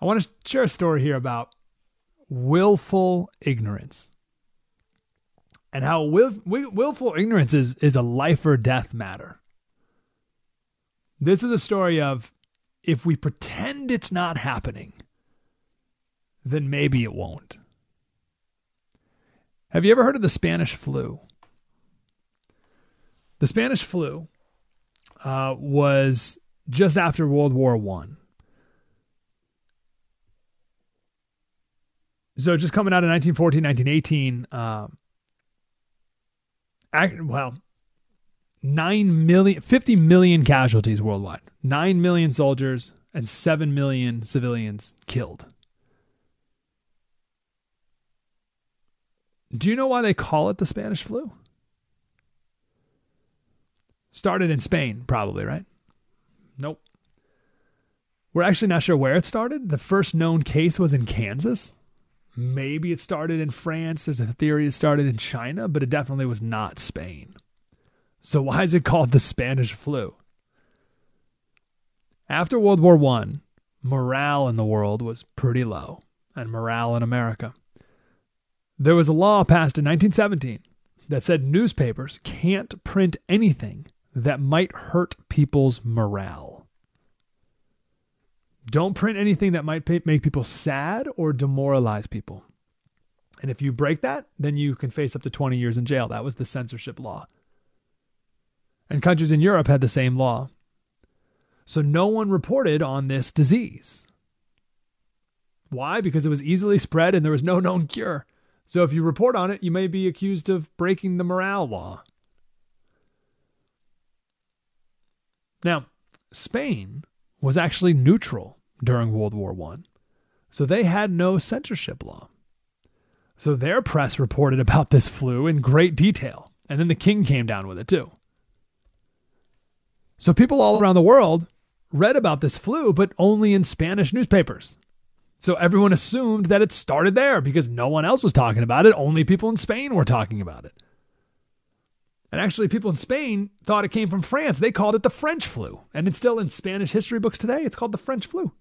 I want to share a story here about willful ignorance and how will, willful ignorance is, is a life or death matter. This is a story of if we pretend it's not happening, then maybe it won't. Have you ever heard of the Spanish flu? The Spanish flu uh, was just after World War One. So just coming out of 1914, 1918, um, well, 9 million, 50 million casualties worldwide, 9 million soldiers, and 7 million civilians killed. Do you know why they call it the Spanish flu? Started in Spain, probably, right? Nope. We're actually not sure where it started. The first known case was in Kansas. Maybe it started in France. There's a theory it started in China, but it definitely was not Spain. So why is it called the Spanish flu? After World War I, morale in the world was pretty low, and morale in America. There was a law passed in 1917 that said newspapers can't print anything that might hurt people's morale. Don't print anything that might make people sad or demoralize people. And if you break that, then you can face up to 20 years in jail. That was the censorship law. And countries in Europe had the same law. So no one reported on this disease. Why? Because it was easily spread and there was no known cure. So if you report on it, you may be accused of breaking the morale law. Now, Spain was actually neutral during World War I. So they had no censorship law. So their press reported about this flu in great detail. And then the king came down with it too. So people all around the world read about this flu, but only in Spanish newspapers. So everyone assumed that it started there because no one else was talking about it. Only people in Spain were talking about it. And actually, people in Spain thought it came from France. They called it the French flu. And it's still in Spanish history books today. It's called the French flu.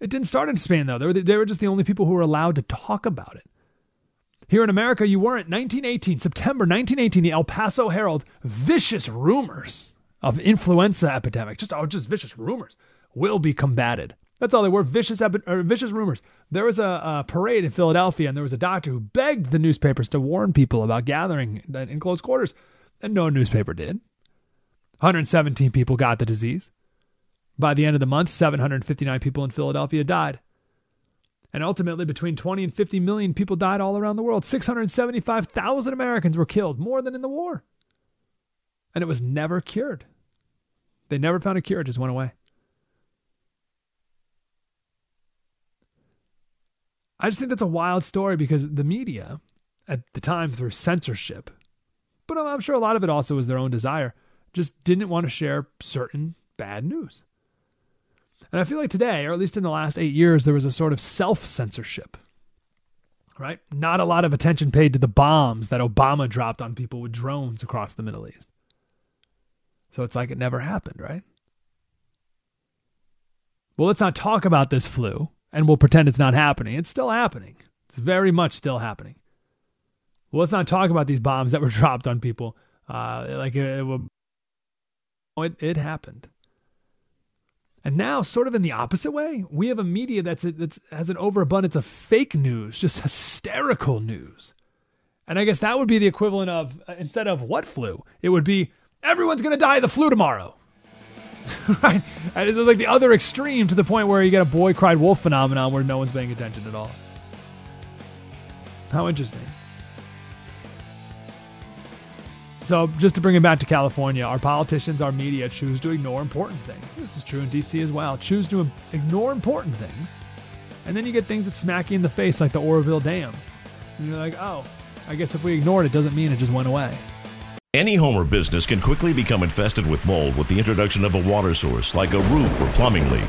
It didn't start in Spain, though. They were, they were just the only people who were allowed to talk about it. Here in America, you weren't. 1918, September 1918, the El Paso Herald, vicious rumors of influenza epidemic, just, oh, just vicious rumors, will be combated. That's all they were vicious, epi- vicious rumors. There was a, a, parade in Philadelphia, and there was a doctor who begged the newspapers to warn people about gathering in close quarters, and no newspaper did. 117 people got the disease. By the end of the month, 759 people in Philadelphia died. And ultimately, between 20 and 50 million people died all around the world. 675,000 Americans were killed, more than in the war. And it was never cured. They never found a cure, it just went away. I just think that's a wild story because the media, at the time through censorship, but I'm sure a lot of it also was their own desire, just didn't want to share certain bad news. And I feel like today, or at least in the last eight years, there was a sort of self censorship, right? Not a lot of attention paid to the bombs that Obama dropped on people with drones across the Middle East. So it's like it never happened, right? Well, let's not talk about this flu and we'll pretend it's not happening. It's still happening. It's very much still happening. Well, let's not talk about these bombs that were dropped on people Uh, like it, it, it, it happened. And now, sort of in the opposite way, we have a media that's that's has an overabundance of fake news, just hysterical news. And I guess that would be the equivalent of uh, instead of what flu, it would be everyone's going to die of the flu tomorrow. right? And it's like the other extreme to the point where you get a boy cried wolf phenomenon where no one's paying attention at all. How interesting. So, just to bring it back to California, our politicians, our media choose to ignore important things. This is true in DC as well. Choose to ignore important things. And then you get things that smack you in the face, like the Oroville Dam. And you're like, oh, I guess if we ignored it, doesn't mean it just went away. Any home or business can quickly become infested with mold with the introduction of a water source like a roof or plumbing leak.